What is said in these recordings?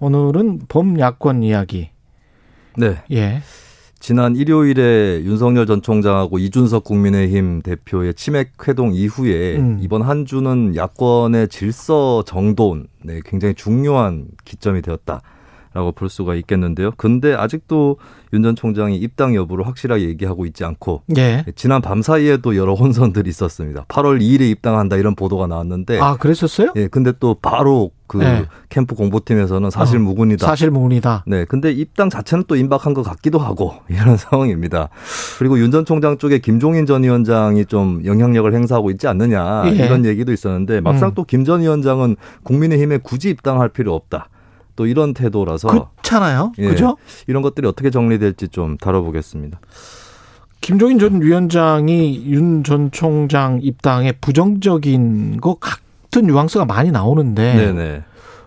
오늘은 범야권 이야기. 네. 예. 지난 일요일에 윤석열 전 총장하고 이준석 국민의힘 대표의 치맥 회동 이후에 음. 이번 한 주는 야권의 질서 정돈, 네, 굉장히 중요한 기점이 되었다. 라고 볼 수가 있겠는데요. 근데 아직도 윤 전 총장이 입당 여부를 확실하게 얘기하고 있지 않고 예. 지난 밤 사이에도 여러 혼선들이 있었습니다. 8월 2일에 입당한다 이런 보도가 나왔는데 아, 그랬었어요? 예, 근데 또 바로 그 네. 캠프 공보팀에서는 사실 어, 무근이다. 사실 무근이다. 네, 근데 입당 자체는 또 임박한 것 같기도 하고 이런 상황입니다. 그리고 윤 전 총장 쪽에 김종인 전 위원장이 좀 영향력을 행사하고 있지 않느냐 예. 이런 얘기도 있었는데 막상 음. 또김 전 위원장은 국민의힘에 굳이 입당할 필요 없다. 또 이런 태도라서 그렇잖아요. 예. 그죠? 이런 것들이 어떻게 정리될지 좀 다뤄보겠습니다. 김종인 전 위원장이 윤 전 총장 입당에 부정적인 것 같은 뉘앙스가 많이 나오는데 네네.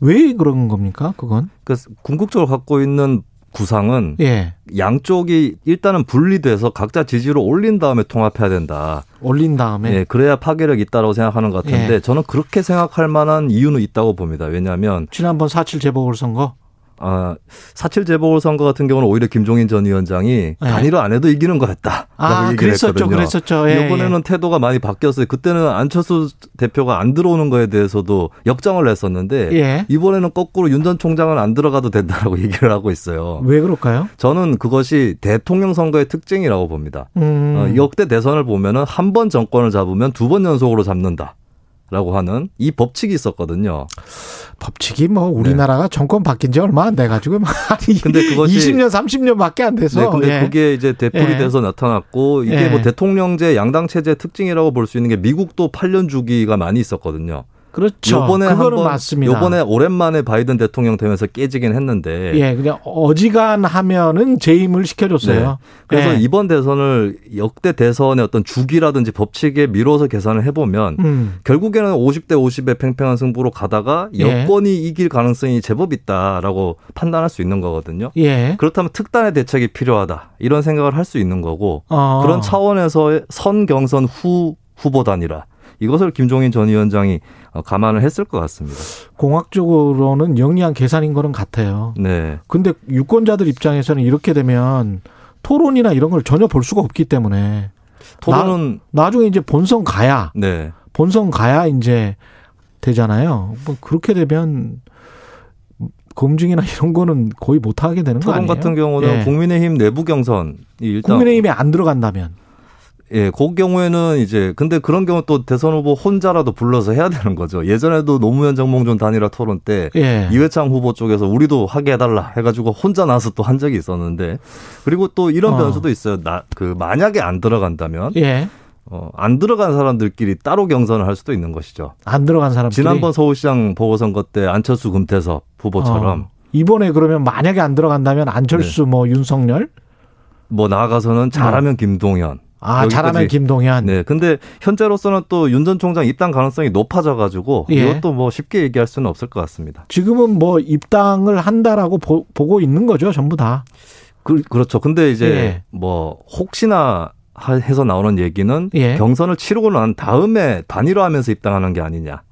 왜 그런 겁니까? 그건? 그러니까 궁극적으로 갖고 있는 구상은 예. 양쪽이 일단은 분리돼서 각자 지지를 올린 다음에 통합해야 된다. 올린 다음에 예, 그래야 파괴력이 있다고 생각하는 것 같은데 예. 저는 그렇게 생각할 만한 이유는 있다고 봅니다. 왜냐하면 지난번 4.7 재보궐선거 아, 사칠 재보궐선거 같은 경우는 오히려 김종인 전 위원장이 단일화 안 해도 이기는 거였다. 네. 아, 그랬었죠. 그랬었죠. 예, 이번에는 예. 태도가 많이 바뀌었어요. 그때는 안철수 대표가 안 들어오는 거에 대해서도 역정을 했었는데 예. 이번에는 거꾸로 윤 전 총장은 안 들어가도 된다라고 얘기를 하고 있어요. 왜 그럴까요? 저는 그것이 대통령 선거의 특징이라고 봅니다. 음. 어, 역대 대선을 보면은 한 번 정권을 잡으면 두 번 연속으로 잡는다. 라고 하는 이 법칙이 있었거든요. 법칙이 뭐 우리나라가 정권 바뀐 지 얼마 안 돼 가지고 아니 네. 근데 그것이 20년 30년밖에 안 돼서 네, 근데 예. 그게 이제 대풀이 예. 돼서 나타났고 이게 예. 뭐 대통령제 양당 체제 특징이라고 볼 수 있는 게 미국도 8년 주기가 많이 있었거든요. 그렇죠. 요번에 한번 맞습니다. 요번에 오랜만에 바이든 대통령 되면서 깨지긴 했는데 예, 그냥 어지간하면은 재임을 시켜줬어요. 네. 그래서 예. 이번 대선을 역대 대선의 어떤 주기라든지 법칙에 미뤄서 계산을 해보면 음. 결국에는 50대 50의 팽팽한 승부로 가다가 예. 여권이 이길 가능성이 제법 있다라고 판단할 수 있는 거거든요. 예. 그렇다면 특단의 대책이 필요하다 이런 생각을 할 수 있는 거고 어. 그런 차원에서 선 경선 후 후보 단일화 이것을 김종인 전 위원장이 어, 감안을 했을 것 같습니다. 공학적으로는 영리한 계산인 거는 같아요. 네, 근데 유권자들 입장에서는 이렇게 되면 토론이나 이런 걸 전혀 볼 수가 없기 때문에 토론은 나 중에 이제 본선 가야 네 본선 가야 이제 되잖아요. 뭐 그렇게 되면 검증이나 이런 거는 거의 못 하게 되는 거 토론 아니에요? 같은 경우는 예. 국민의힘 내부 경선이 일단 국민의힘에 안 들어간다면 예, 그 경우에는 이제 근데 그런 경우 또 대선 후보 혼자라도 불러서 해야 되는 거죠. 예전에도 노무현 정몽준 단일화 토론 때 예. 이회창 후보 쪽에서 우리도 하게 해달라 해가지고 혼자 나서 또 한 적이 있었는데 그리고 또 이런 어. 변수도 있어요. 나 그 만약에 안 들어간다면 예. 어, 안 들어간 사람들끼리 따로 경선을 할 수도 있는 것이죠. 안 들어간 사람들이 지난번 서울시장 보궐선거 때 안철수 금태섭 후보처럼 어. 이번에 그러면 만약에 안 들어간다면 안철수 뭐 윤석열 뭐 나아가서는 잘하면 김동연. 아. 잘하면 김동연 네. 근데 현재로서는 또 윤 전 총장 입당 가능성이 높아져 가지고 예. 이것도 뭐 쉽게 얘기할 수는 없을 것 같습니다. 지금은 뭐 입당을 한다라고 보, 고 있는 거죠 전부 다 그, 그렇죠. 근데 이제 예. 뭐 혹시나 하- 해서 나오는 얘기는 예. 경선을 치르고 난 다음에 단일화하면서 입당하는 게 아니냐.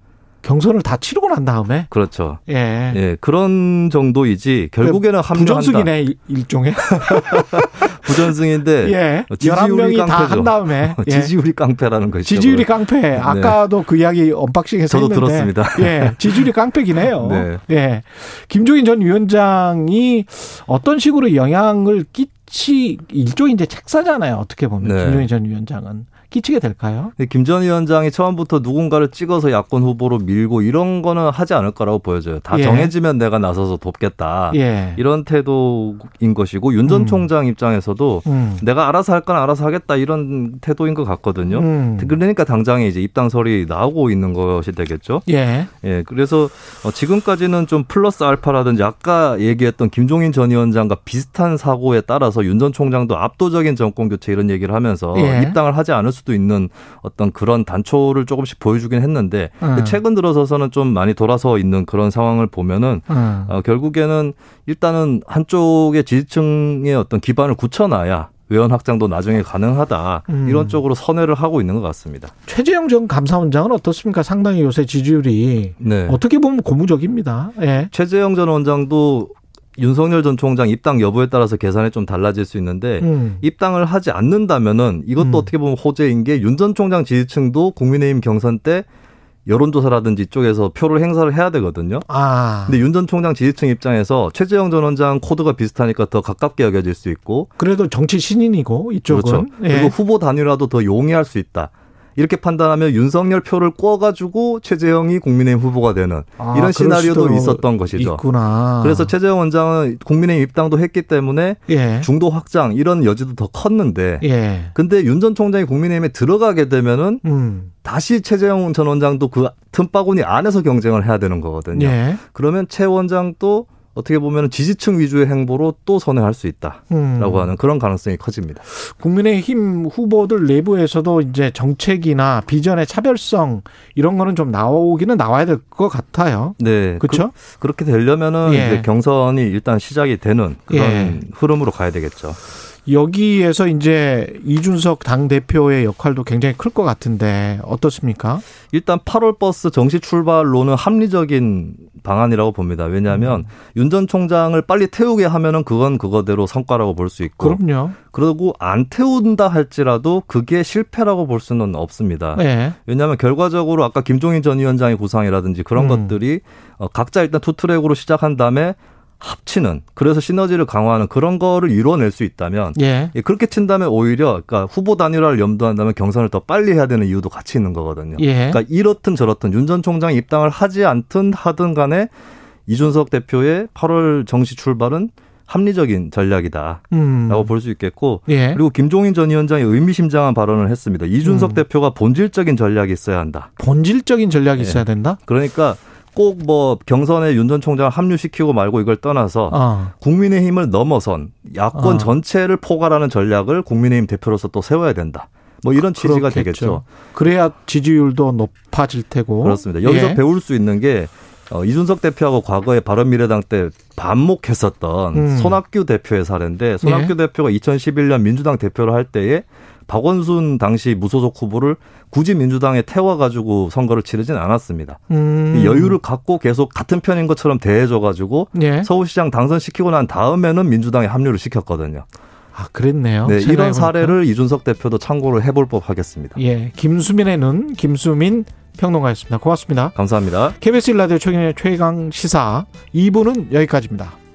경선을 다 치르고 난 다음에 그렇죠. 예, 예, 그런 정도이지 결국에는 합류한다. 부전승이네 일- 일종의 부전승인데 예 어, 지지율이 11명이 다 깡패죠. 한 다음에 예. 지지율이 깡패라는 것이죠. 지지율이 깡패. 아까도 그 이야기 언박싱에서 저도 했는데. 들었습니다. 예, 지지율이 깡패긴 해요. 네. 예, 김종인 전 위원장이 어떤 식으로 영향을 끼 치 일종의 이제 책사잖아요. 어떻게 보면 네. 김종인 전 위원장은 끼치게 될까요? 근데 김전 위원장이 처음부터 누군가를 찍어서 야권 후보로 밀고 이런 거는 하지 않을 거라고 보여져요. 다 예. 정해지면 내가 나서서 돕겠다. 예. 이런 태도인 것이고 윤전 음. 총장 입장에서도 음. 내가 알아서 할 건 알아서 하겠다 이런 태도인 것 같거든요. 음. 그러니까 당장에 이제 입당설이 나오고 있는 것이 되겠죠. 예. 예, 그래서 어, 지금까지는 좀 플러스 알파라든지 아까 얘기했던 김종인 전 위원장과 비슷한 사고에 따라서 윤 전 총장도 압도적인 정권 교체 이런 얘기를 하면서 예. 입당을 하지 않을 수도 있는 어떤 그런 단초를 조금씩 보여주긴 했는데 음. 최근 들어서서는 좀 많이 돌아서 있는 그런 상황을 보면은 음. 어, 결국에는 일단은 한쪽의 지지층의 어떤 기반을 굳혀놔야 외연 확장도 나중에 가능하다 음. 이런 쪽으로 선회를 하고 있는 것 같습니다. 최재형 전 감사원장은 어떻습니까? 상당히 요새 지지율이 네. 어떻게 보면 고무적입니다. 예. 최재형 전 원장도 윤석열 전 총장 입당 여부에 따라서 계산이 좀 달라질 수 있는데 음. 입당을 하지 않는다면은 이것도 음. 어떻게 보면 호재인 게 윤 전 총장 지지층도 국민의힘 경선 때 여론조사라든지 이쪽에서 표를 행사를 해야 되거든요. 아. 근데 윤 전 총장 지지층 입장에서 최재형 전 원장 코드가 비슷하니까 더 가깝게 여겨질 수 있고 그래도 정치 신인이고 이쪽은 그렇죠. 예. 그리고 후보 단위라도 더 용이할 수 있다. 이렇게 판단하면 윤석열 표를 꿔가지고 최재형이 국민의힘 후보가 되는 아, 이런 시나리오도 있었던 것이죠. 있구나. 그래서 최재형 원장은 국민의힘 입당도 했기 때문에 예. 중도 확장 이런 여지도 더 컸는데 예. 근데 윤 전 총장이 국민의힘에 들어가게 되면은 음. 다시 최재형 전 원장도 그 틈바구니 안에서 경쟁을 해야 되는 거거든요. 예. 그러면 최 원장도 어떻게 보면 지지층 위주의 행보로 또 선회할 수 있다라고 음. 하는 그런 가능성이 커집니다. 국민의힘 후보들 내부에서도 이제 정책이나 비전의 차별성 이런 거는 좀 나오기는 나와야 될 것 같아요. 네, 그렇죠? 그, 렇게 되려면은 예. 이제 경선이 일단 시작이 되는 그런 예. 흐름으로 가야 되겠죠. 여기에서 이제 이준석 당 대표의 역할도 굉장히 클 것 같은데 어떻습니까? 일단 8월 버스 정시 출발로는 합리적인 방안이라고 봅니다. 왜냐하면 윤전 총장을 빨리 태우게 하면은 그건 그거대로 성과라고 볼 수 있고 그럼요. 그리고 안 태운다 할지라도 그게 실패라고 볼 수는 없습니다. 예. 왜냐하면 결과적으로 아까 김종인 전 위원장의 구상이라든지 그런 음. 것들이 어, 각자 일단 two track으로 시작한 다음에 합치는 그래서 시너지를 강화하는 그런 거를 이뤄낼 수 있다면 예. 예, 그렇게 친다면 오히려 그러니까 후보 단일화를 염두한다면 경선을 더 빨리 해야 되는 이유도 같이 있는 거거든요. 예. 그러니까 이렇든 저렇든 윤 전 총장이 입당을 하지 않든 하든 간에 이준석 대표의 8월 정시 출발은 합리적인 전략이다라고 음. 볼수 있겠고 예. 그리고 김종인 전 위원장이 의미심장한 발언을 했습니다. 이준석 음. 대표가 본질적인 전략이 있어야 한다. 본질적인 전략이 예. 있어야 된다. 그러니까 꼭 뭐 경선에 윤 전 총장을 합류시키고 말고 이걸 떠나서 어. 국민의힘을 넘어선 야권 어. 전체를 포괄하는 전략을 국민의힘 대표로서 또 세워야 된다. 뭐 이런 취지가 그렇겠죠. 되겠죠. 그래야 지지율도 높아질 테고. 그렇습니다. 여기서 예. 배울 수 있는 게 어, 이준석 대표하고 과거에 바른미래당 때 반목했었던 음. 손학규 대표의 사례인데 손학규 예. 대표가 2011년 민주당 대표를 할 때에 박원순 당시 무소속 후보를 굳이 민주당에 태워가지고 선거를 치르진 않았습니다. 음. 이 여유를 갖고 계속 같은 편인 것처럼 대해줘가지고 예. 서울시장 당선시키고 난 다음에는 민주당에 합류를 시켰거든요. 아, 그랬네요. 네. 이런 사례를 이준석 대표도 참고를 해볼 법 하겠습니다. 예. 김수민의 눈, 김수민 평론가였습니다. 고맙습니다. 감사합니다. KBS 라디오 최경의 최강 시사 2부는 여기까지입니다.